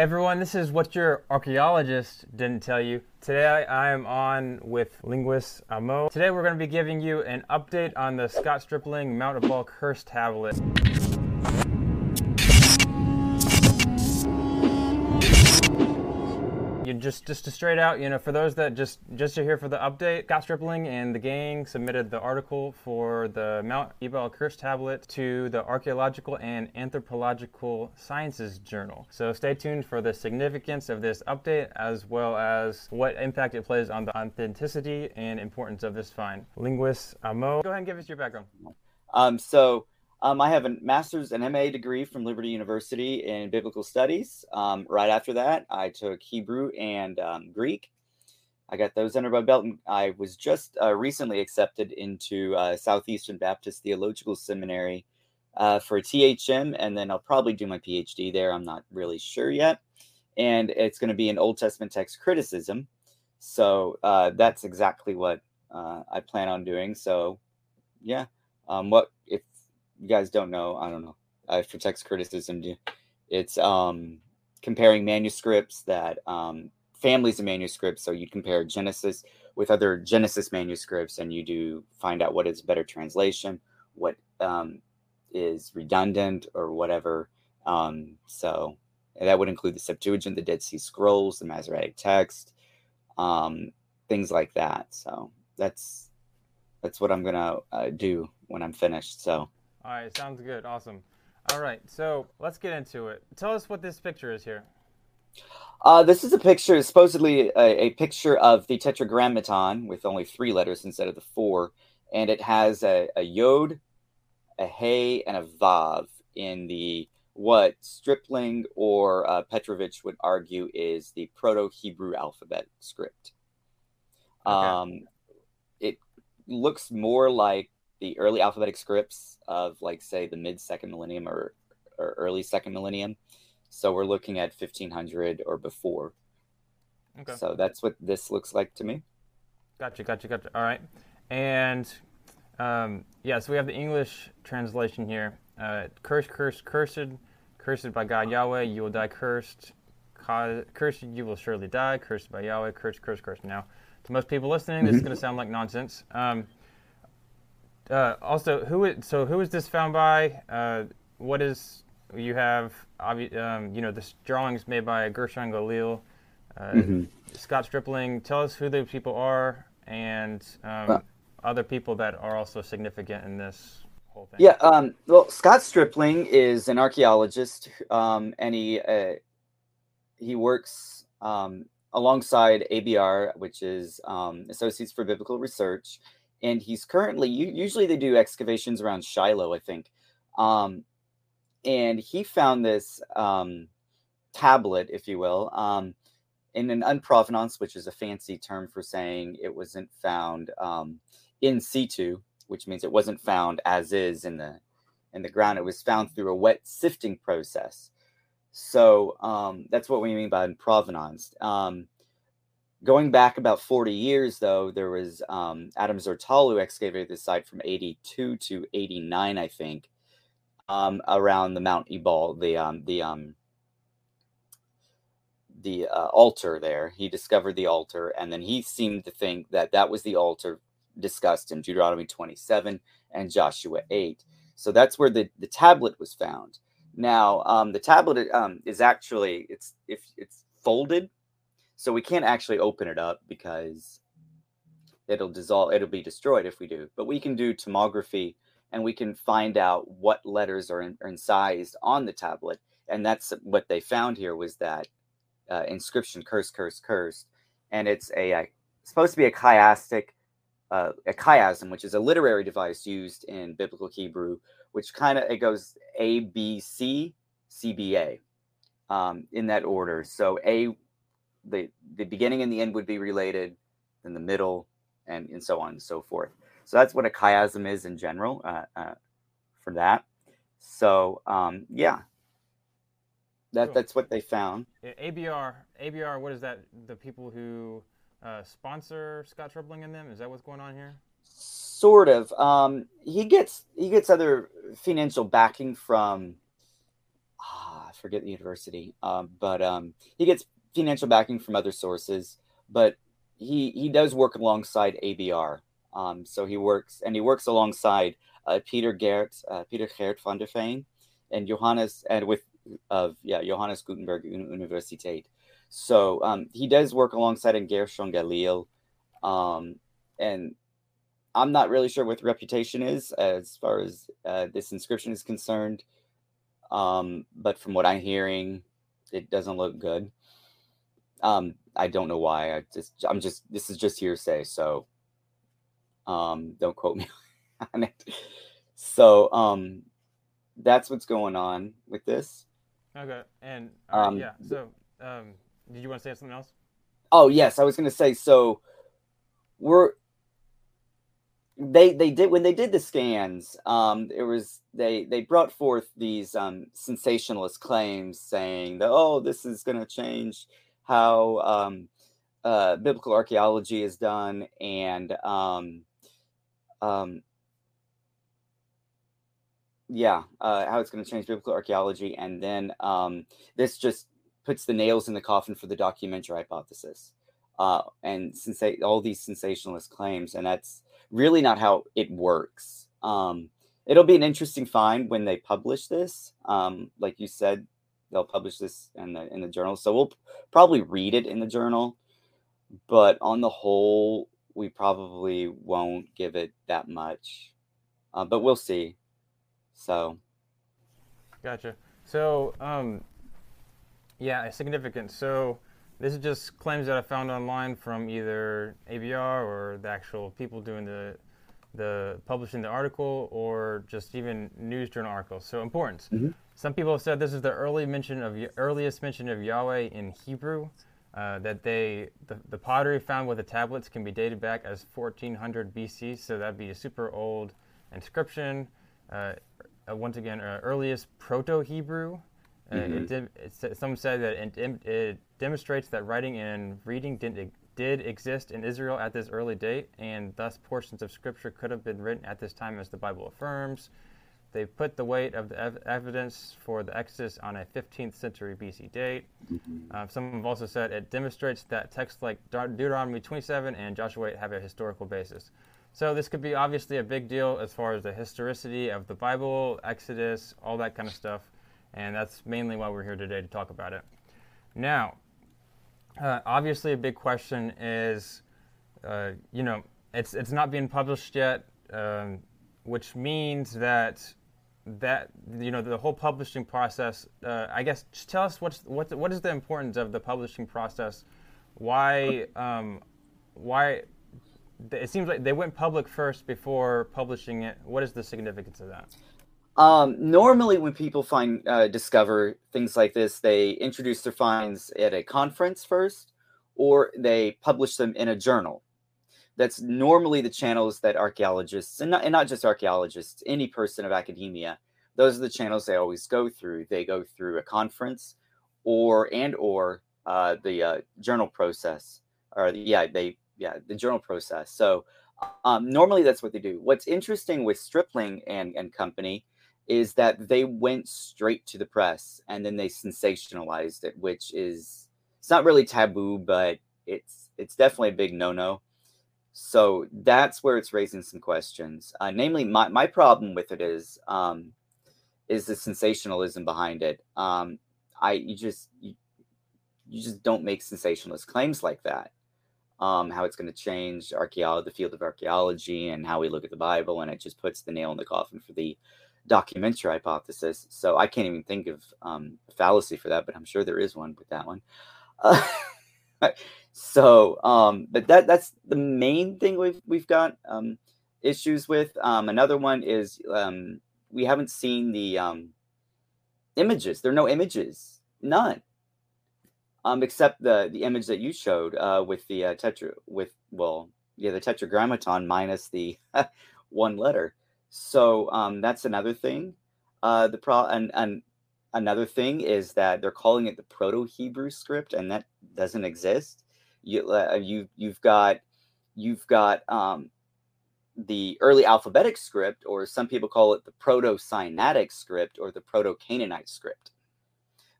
Everyone, this is what your archaeologist didn't tell you. Today I am on with linguist Amo. Today we're going to be giving you an update on the Scott Stripling Mount Ebal Curse tablet. Just just to straight out, you know, for those that just just are here for the update, Scott Stripling and the gang submitted the article for the Mount Ebal Curse tablet to the Archaeological and Anthropological Sciences Journal. So stay tuned for the significance of this update as well as what impact it plays on the authenticity and importance of this find. Linguist Amo, go ahead and give us your background. Um, so um, I have a master's and MA degree from Liberty University in biblical studies. Um, right after that, I took Hebrew and um, Greek. I got those under my belt, and I was just uh, recently accepted into uh, Southeastern Baptist Theological Seminary uh, for THM, and then I'll probably do my PhD there. I'm not really sure yet. And it's going to be in Old Testament text criticism. So uh, that's exactly what uh, I plan on doing. So, yeah. Um, what you guys don't know, I don't know. For text criticism, it's um, comparing manuscripts that um, families of manuscripts. So you compare Genesis with other Genesis manuscripts, and you do find out what is better translation, what um, is redundant, or whatever. Um, so that would include the Septuagint, the Dead Sea Scrolls, the Masoretic text, um, things like that. So that's that's what I'm gonna uh, do when I'm finished. So. All right, sounds good. Awesome. All right, so let's get into it. Tell us what this picture is here. Uh, this is a picture, supposedly a, a, picture of the Tetragrammaton with only three letters instead of the four, and it has a, a yod, a hey, and a vav in the what Stripling or uh, Petrovich would argue is the Proto-Hebrew alphabet script. Okay. Um, it looks more like the early alphabetic scripts of like say the mid second millennium or, or early second millennium. So we're looking at 1500 or before. Okay. So that's what this looks like to me. Gotcha, gotcha, gotcha. All right. And um, yeah, so we have the English translation here. Uh, cursed, cursed, cursed, cursed by God Yahweh, you will die cursed. Cursed, you will surely die. Cursed by Yahweh, cursed, cursed, cursed. Now, to most people listening, this mm-hmm. is going to sound like nonsense. Um, uh, also, who is so who is this found by? Uh, what is you have? Um, you know, this drawings made by Gershon Galil, uh, mm-hmm. Scott Stripling. Tell us who the people are and um, other people that are also significant in this whole thing. Yeah. Um, well, Scott Stripling is an archaeologist, um, and he uh, he works um, alongside ABR, which is um, Associates for Biblical Research and he's currently usually they do excavations around Shiloh, I think. Um, and he found this um, tablet, if you will, um, in an unprovenance, which is a fancy term for saying it wasn't found um, in situ, which means it wasn't found as is in the in the ground. It was found through a wet sifting process. So um, that's what we mean by provenance. Going back about 40 years, though, there was um, Adam Zertal who excavated this site from 82 to 89, I think, um, around the Mount Ebal, the um, the um, the uh, altar there. He discovered the altar, and then he seemed to think that that was the altar discussed in Deuteronomy 27 and Joshua 8. So that's where the, the tablet was found. Now, um, the tablet um, is actually it's if it's folded so we can't actually open it up because it'll dissolve, it'll be destroyed if we do. But we can do tomography and we can find out what letters are, in, are incised on the tablet. And that's what they found here was that uh, inscription curse, curse, cursed. And it's a, a supposed to be a chiastic, uh, a chiasm, which is a literary device used in biblical Hebrew, which kind of it goes A B C C B A um, in that order. So A the the beginning and the end would be related, then the middle, and and so on and so forth. So that's what a chiasm is in general uh, uh, for that. So um, yeah, that cool. that's what they found. Yeah, ABR ABR. What is that? The people who uh, sponsor Scott Stripling and them. Is that what's going on here? Sort of. Um, he gets he gets other financial backing from. I forget the university, um, but um, he gets financial backing from other sources. But he he does work alongside ABR. Um, so he works and he works alongside uh, Peter Geert, uh, Peter Geert van der Veen, and Johannes and with of yeah Johannes Gutenberg Universiteit. So um, he does work alongside in Gershon Galil, um, and I'm not really sure what the reputation is as far as uh, this inscription is concerned. Um, but from what I'm hearing, it doesn't look good. Um, I don't know why. I just, I'm just, this is just hearsay. So, um, don't quote me on it. So, um, that's what's going on with this. Okay. And um, yeah. So, um, did you want to say something else? Oh yes, I was going to say. So, we're they they did when they did the scans um it was they they brought forth these um sensationalist claims saying that oh this is going to change how um uh biblical archaeology is done and um um yeah uh how it's going to change biblical archaeology and then um this just puts the nails in the coffin for the documentary hypothesis uh and they all these sensationalist claims and that's really not how it works. Um, it'll be an interesting find when they publish this. Um, like you said, they'll publish this in the in the journal, so we'll probably read it in the journal. But on the whole, we probably won't give it that much. Uh, but we'll see. So, gotcha. So, um, yeah, significant. So this is just claims that I found online from either ABR or the actual people doing the the publishing the article or just even news journal articles. So importance. Mm-hmm. Some people have said this is the early mention of earliest mention of Yahweh in Hebrew. Uh, that they the, the pottery found with the tablets can be dated back as 1400 BC, so that'd be a super old inscription. Uh, once again, uh, earliest Proto-Hebrew. Mm-hmm. It, it, some said that it, it demonstrates that writing and reading did, did exist in Israel at this early date, and thus portions of Scripture could have been written at this time, as the Bible affirms. They put the weight of the ev- evidence for the Exodus on a 15th century BC date. Mm-hmm. Uh, some have also said it demonstrates that texts like Deuteronomy 27 and Joshua 8 have a historical basis. So this could be obviously a big deal as far as the historicity of the Bible, Exodus, all that kind of stuff. And that's mainly why we're here today to talk about it. Now, uh, obviously, a big question is, uh, you know, it's it's not being published yet, um, which means that that you know the whole publishing process. Uh, I guess just tell us what's what what is the importance of the publishing process? Why um, why it seems like they went public first before publishing it. What is the significance of that? Um, normally, when people find uh, discover things like this, they introduce their finds at a conference first, or they publish them in a journal. That's normally the channels that archaeologists, and not, and not just archaeologists, any person of academia, those are the channels they always go through. They go through a conference, or and or uh, the uh, journal process, or yeah, they yeah the journal process. So um, normally that's what they do. What's interesting with Stripling and and company is that they went straight to the press and then they sensationalized it, which is it's not really taboo, but it's it's definitely a big no-no. So that's where it's raising some questions. Uh, namely, my, my problem with it is um, is the sensationalism behind it. Um, I you just you, you just don't make sensationalist claims like that. Um, how it's going to change archaeology, the field of archaeology, and how we look at the Bible, and it just puts the nail in the coffin for the documentary hypothesis. So I can't even think of um, fallacy for that, but I'm sure there is one with that one. Uh, so, um, but that that's the main thing we've we've got um, issues with. Um, another one is um, we haven't seen the um, images. There are no images, none, um, except the the image that you showed uh, with the uh, tetra with well, yeah, the tetragrammaton minus the one letter. So um, that's another thing. Uh, the pro and, and another thing is that they're calling it the Proto Hebrew script, and that doesn't exist. You uh, you you've got you've got um, the early alphabetic script, or some people call it the Proto Sinaitic script or the Proto Canaanite script.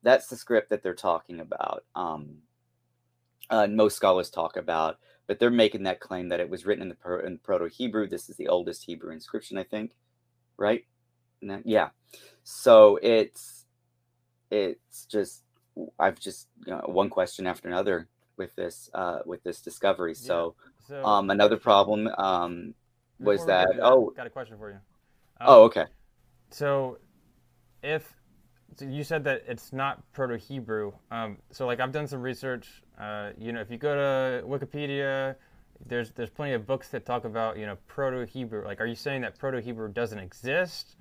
That's the script that they're talking about. Um, uh, most scholars talk about, but they're making that claim that it was written in the pro- in Proto Hebrew. This is the oldest Hebrew inscription, I think, right? Yeah. So it's it's just I've just you know, one question after another with this uh, with this discovery. So, yeah. so um, another problem um, was that oh, got a question for you. Um, oh, okay. So, if so you said that it's not Proto-Hebrew, um, so like I've done some research. Uh, you know, if you go to Wikipedia, there's there's plenty of books that talk about you know Proto-Hebrew. Like, are you saying that Proto-Hebrew doesn't exist,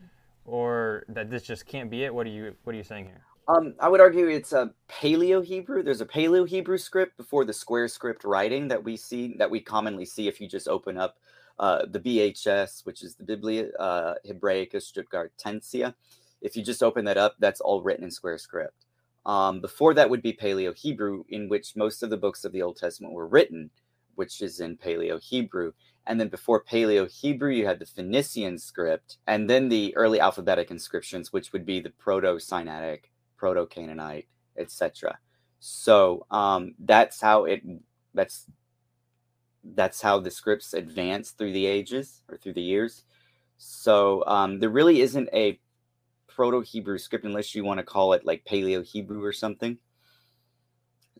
or that this just can't be it? What are you What are you saying here? Um, I would argue it's a Paleo Hebrew. There's a Paleo Hebrew script before the square script writing that we see that we commonly see if you just open up uh, the BHS, which is the Biblia uh, Hebraica Stuttgartensia. If you just open that up, that's all written in square script. Um, before that would be Paleo Hebrew, in which most of the books of the Old Testament were written, which is in Paleo Hebrew. And then before Paleo Hebrew, you had the Phoenician script, and then the early alphabetic inscriptions, which would be the Proto Sinaitic, Proto Canaanite, etc. So um, that's how it. That's that's how the scripts advance through the ages or through the years. So um, there really isn't a Proto Hebrew script unless you want to call it like Paleo Hebrew or something.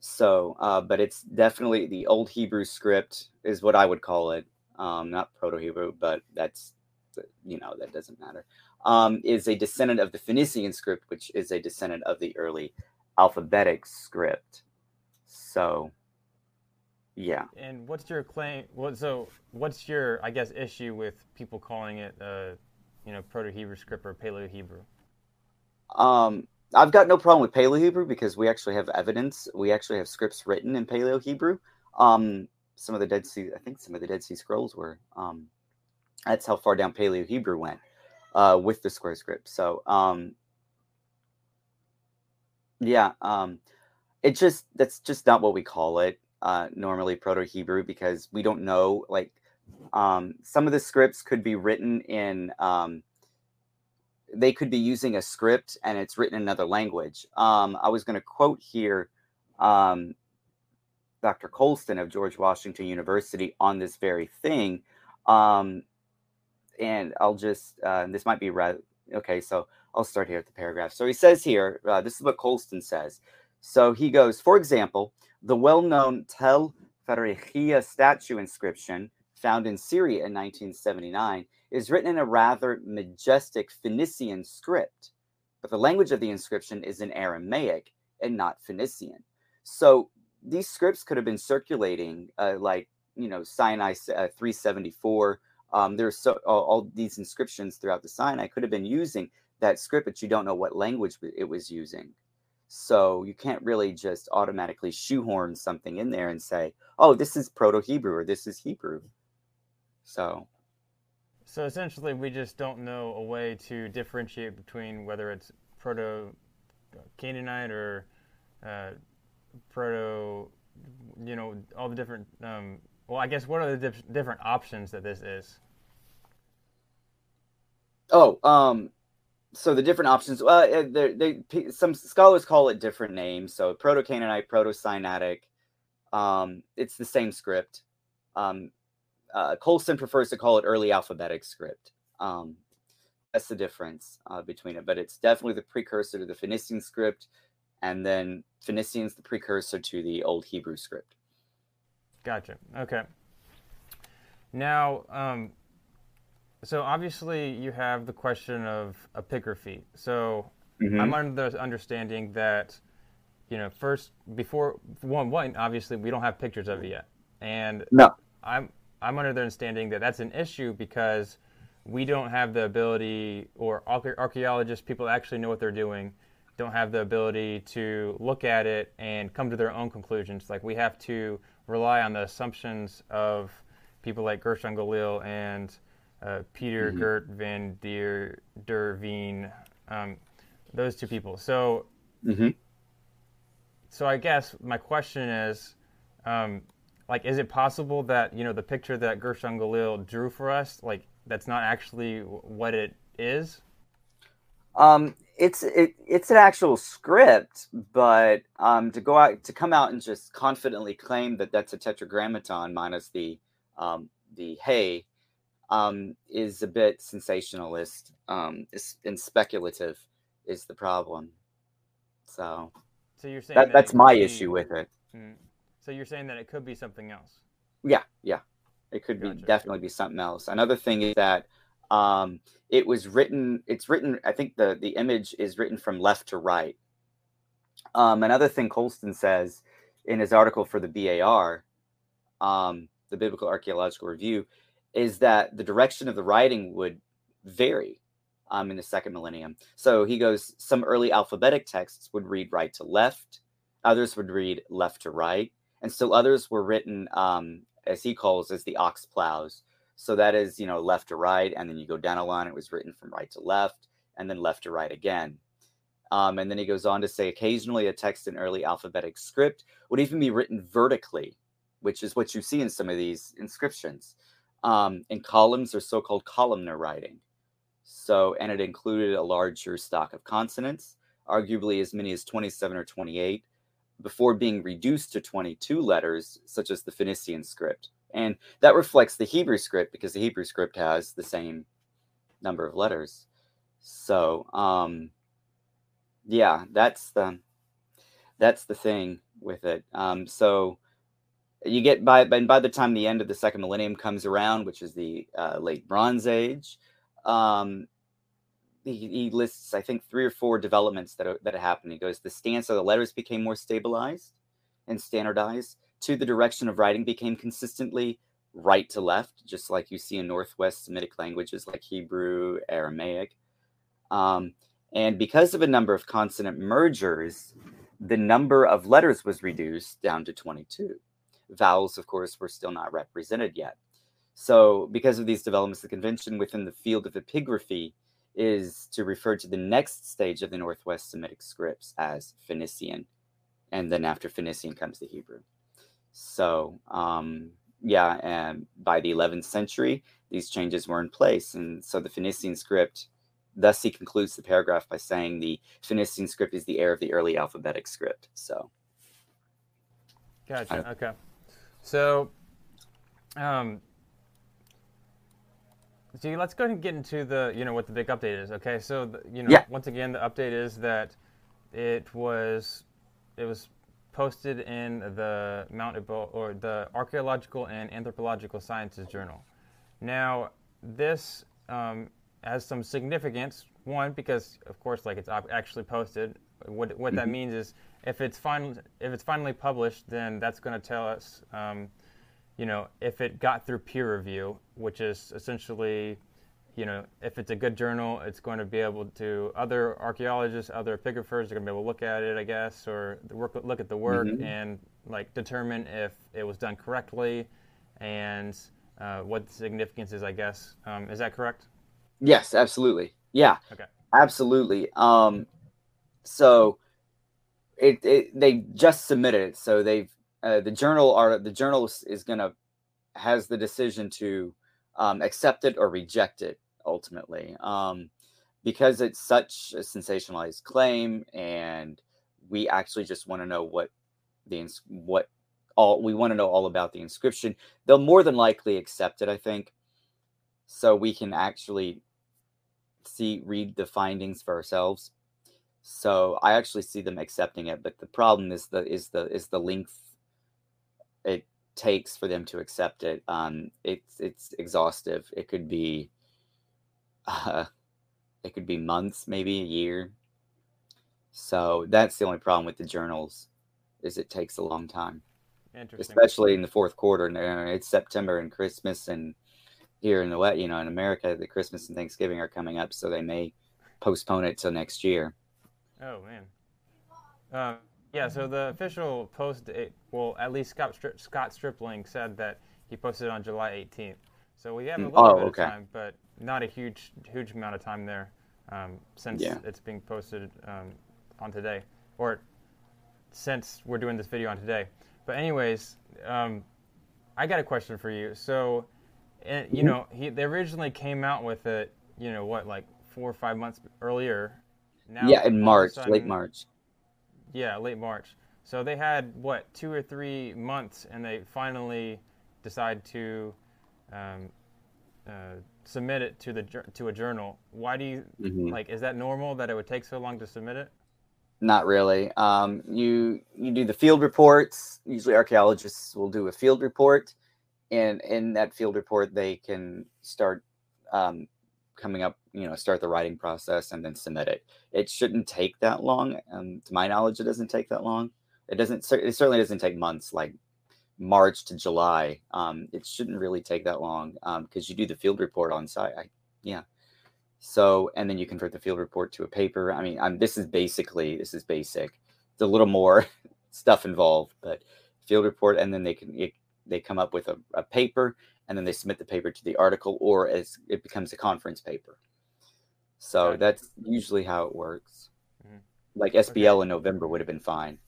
So, uh, but it's definitely the Old Hebrew script is what I would call it. Um, not Proto Hebrew, but that's you know that doesn't matter. Um, is a descendant of the Phoenician script, which is a descendant of the early alphabetic script. So, yeah. And what's your claim? What so? What's your I guess issue with people calling it, uh, you know, Proto Hebrew script or Paleo Hebrew? Um, I've got no problem with Paleo Hebrew because we actually have evidence. We actually have scripts written in Paleo Hebrew. Um, some of the Dead Sea, I think some of the Dead Sea Scrolls were. Um, that's how far down Paleo Hebrew went uh, with the square script. So, um, yeah, um, it just that's just not what we call it uh, normally Proto Hebrew because we don't know. Like, um, some of the scripts could be written in um, they could be using a script and it's written in another language. Um, I was going to quote here um, Dr. Rollston of George Washington University on this very thing. Um, and I'll just, uh, this might be right. Okay, so I'll start here at the paragraph. So he says here, uh, this is what Rollston says. So he goes, for example, the well known Tel Fekheriye statue inscription found in Syria in 1979 is written in a rather majestic Phoenician script, but the language of the inscription is in Aramaic and not Phoenician. So these scripts could have been circulating, uh, like you know Sinai uh, 374. Um, there's so all, all, these inscriptions throughout the sign. I could have been using that script, but you don't know what language it was using. So you can't really just automatically shoehorn something in there and say, "Oh, this is Proto Hebrew" or "This is Hebrew." So so essentially, we just don't know a way to differentiate between whether it's proto Canaanite or uh, proto, you know, all the different. Um, well, I guess what are the dif- different options that this is? Oh, um, so the different options. Well, uh, they, they some scholars call it different names. So proto Canaanite, proto Sinaitic. Um, it's the same script. Um, uh, Rollston prefers to call it early alphabetic script. Um, that's the difference uh, between it, but it's definitely the precursor to the Phoenician script, and then Phoenician's the precursor to the Old Hebrew script. Gotcha. Okay. Now, um, so obviously you have the question of epigraphy. So mm-hmm. I'm under the understanding that, you know, first before one one obviously we don't have pictures of it yet, and no, I'm I'm under the understanding that that's an issue because we don't have the ability, or archaeologists, people that actually know what they're doing, don't have the ability to look at it and come to their own conclusions. Like we have to rely on the assumptions of people like Gershon Galil and uh, Peter mm-hmm. Gert van der, der Veen, um, those two people. So, mm-hmm. so I guess my question is, um, like is it possible that you know the picture that Gershon Galil drew for us like that's not actually what it is um it's it, it's an actual script, but um, to go out to come out and just confidently claim that that's a tetragrammaton minus the um, the hey um, is a bit sensationalist um, and speculative is the problem. So, so you're saying that, that that's my be- issue with it. Mm. So you're saying that it could be something else. Yeah, yeah, it could be definitely be something else. Another thing is that um, it was written. It's written. I think the the image is written from left to right. Um, another thing Rollston says in his article for the BAR, um, the Biblical Archaeological Review, is that the direction of the writing would vary um, in the second millennium. So he goes, some early alphabetic texts would read right to left, others would read left to right, and still others were written, um, as he calls, as the ox plows. So that is, you know, left to right, and then you go down a line, it was written from right to left, and then left to right again. Um, and then he goes on to say occasionally a text in early alphabetic script would even be written vertically, which is what you see in some of these inscriptions. Um, in columns or so called columnar writing. So, and it included a larger stock of consonants, arguably as many as 27 or 28, before being reduced to 22 letters, such as the Phoenician script. And that reflects the Hebrew script because the Hebrew script has the same number of letters. So, um, yeah, that's the that's the thing with it. Um, so you get by and by the time the end of the second millennium comes around, which is the uh, late Bronze Age, um, he, he lists I think three or four developments that are- that happened. He goes, the stance of the letters became more stabilized and standardized. Two, the direction of writing became consistently right to left, just like you see in Northwest Semitic languages like Hebrew, Aramaic. Um, and because of a number of consonant mergers, the number of letters was reduced down to 22. Vowels, of course, were still not represented yet. So, because of these developments, the convention within the field of epigraphy is to refer to the next stage of the Northwest Semitic scripts as Phoenician. And then after Phoenician comes the Hebrew. So, um, yeah, and by the 11th century, these changes were in place. And so the Phoenician script, thus he concludes the paragraph by saying the Phoenician script is the heir of the early alphabetic script. So, Gotcha. Okay. So, um, see, let's go ahead and get into the, you know, what the big update is. Okay. So, the, you know, Yeah. once again, the update is that it was, it was posted in the Mount Ebo- or the Archaeological and Anthropological Sciences Journal. Now, this um, has some significance. One, because of course, like it's op- actually posted. What what that Mhm. means is if it's final, if it's finally published, then that's going to tell us, um, you know, if it got through peer review, which is essentially, you know, if it's a good journal, it's going to be able to other archaeologists, other epigraphers are going to be able to look at it, I guess, or work, look at the work Mhm. and like determine if it was done correctly, and uh, what the significance is, I guess. Um, is that correct? yes, absolutely. Yeah. Okay. Absolutely. Um, so it, it they just submitted it. So they've uh, the journal are the journal is- is gonna has the decision to um, accept it or reject it ultimately um, because it's such a sensationalized claim and we actually just want to know what the what all we want to know all about the inscription they'll more than likely accept it i think. So we can actually see read the findings for ourselves. So i actually see them accepting it but the problem is the is the is the length it takes for them to accept it. Um it's it's exhaustive. It could be uh, it could be months maybe a year so that's the only problem with the journals is it takes a long time especially in the fourth quarter. And uh, it's September and Christmas, and here in the wet, you know, in America, the Christmas and Thanksgiving are coming up, so they may postpone it till next year. Oh man. Um, yeah. So the official post date, well, at least Scott Stri- Scott Stripling said that he posted on July 18th. So we have a Mm, little oh, bit okay. of time, but not a huge huge amount of time there, um, since Yeah. it's being posted um, on today, or since we're doing this video on today. But anyways, um, I got a question for you. So, and, you Mhm. know, he they originally came out with it, you know, what like four or five months earlier Now, yeah, in all of a March, late March. Yeah, late March. So they had what two or three months, and they finally decide to um, uh, submit it to the to a journal. Why do you Mhm. like? Is that normal that it would take so long to submit it? Not really. Um, you you do the field reports. Usually, archaeologists will do a field report, and in that field report, they can start um, coming up. You know, start the writing process and then submit it. It shouldn't take that long. Um, to my knowledge, it doesn't take that long. It doesn't. It certainly doesn't take months, like March to July. Um, it shouldn't really take that long because you do the field report on site. I, yeah. So, and then you convert the field report to a paper. I mean, I'm, this is basically this is basic. It's a little more stuff involved, but field report, and then they can it, they come up with a, a paper, and then they submit the paper to the article, or as it becomes a conference paper. So Gotcha. that's usually how it works. Mhm. Like SBL in November would have been fine.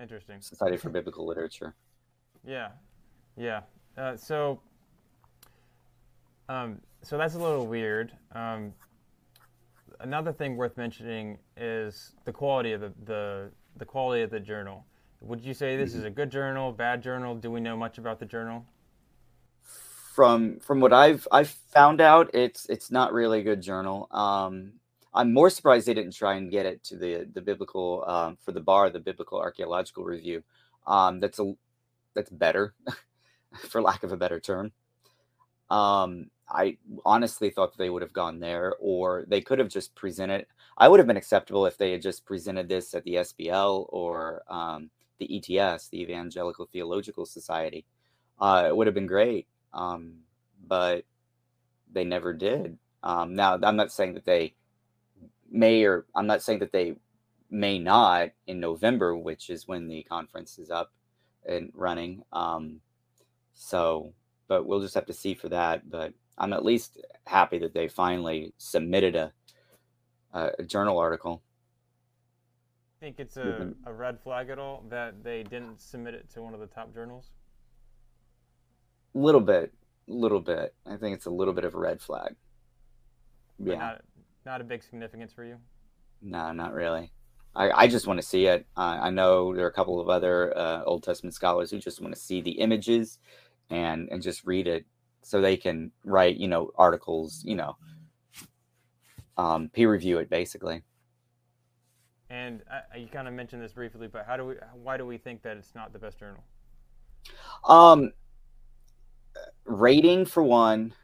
Interesting. Society for Biblical Literature. Yeah, yeah. Uh, so, um, so that's a little weird. Um, another thing worth mentioning is the quality of the, the the quality of the journal. Would you say this is a good journal, bad journal? Do we know much about the journal? from from what I've I've found out, it's it's not really a good journal. Um, I'm more surprised they didn't try and get it to the the biblical um, for the bar, the biblical archaeological review. Um, that's a that's better, for lack of a better term. Um, I honestly thought they would have gone there, or they could have just presented. I would have been acceptable if they had just presented this at the SBL or um, the ETS, the Evangelical Theological Society. Uh, it would have been great um, but they never did. Um, now, I'm not saying that they may or I'm not saying that they may not in November, which is when the conference is up and running. Um, so, but we'll just have to see for that. But I'm at least happy that they finally submitted a, a, a journal article. Think it's a, a red flag at all that they didn't submit it to one of the top journals? A little bit, A little bit. I think it's a little bit of a red flag. But Yeah. Not, not a big significance for you. No, not really. I, I just want to see it. Uh, I know there are a couple of other uh, Old Testament scholars who just want to see the images and and just read it so they can write, you know, articles, you know, um, peer review it basically. And I, you kind of mentioned this briefly, but how do we? Why do we think that it's not the best journal? Um, rating for one,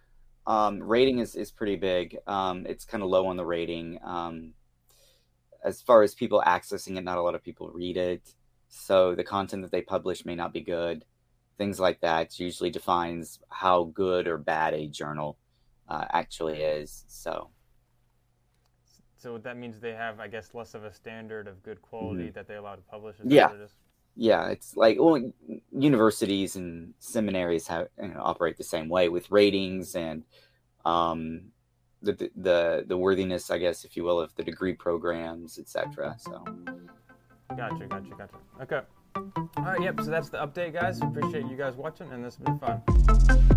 um, rating is is pretty big. Um, it's kind of low on the rating. Um, as far as people accessing it, not a lot of people read it, so the content that they publish may not be good. Things like that usually defines how good or bad a journal uh, actually is. So So that means they have, I guess, less of a standard of good quality that they allow to publish. Is Yeah. is? Yeah, it's like well, universities and seminaries have you know, operate the same way with ratings and um, the the the worthiness, I guess, if you will, of the degree programs, etc. So Gotcha, gotcha, gotcha. Okay. All right, yep. So that's the update, guys. Appreciate you guys watching, and this has been fun.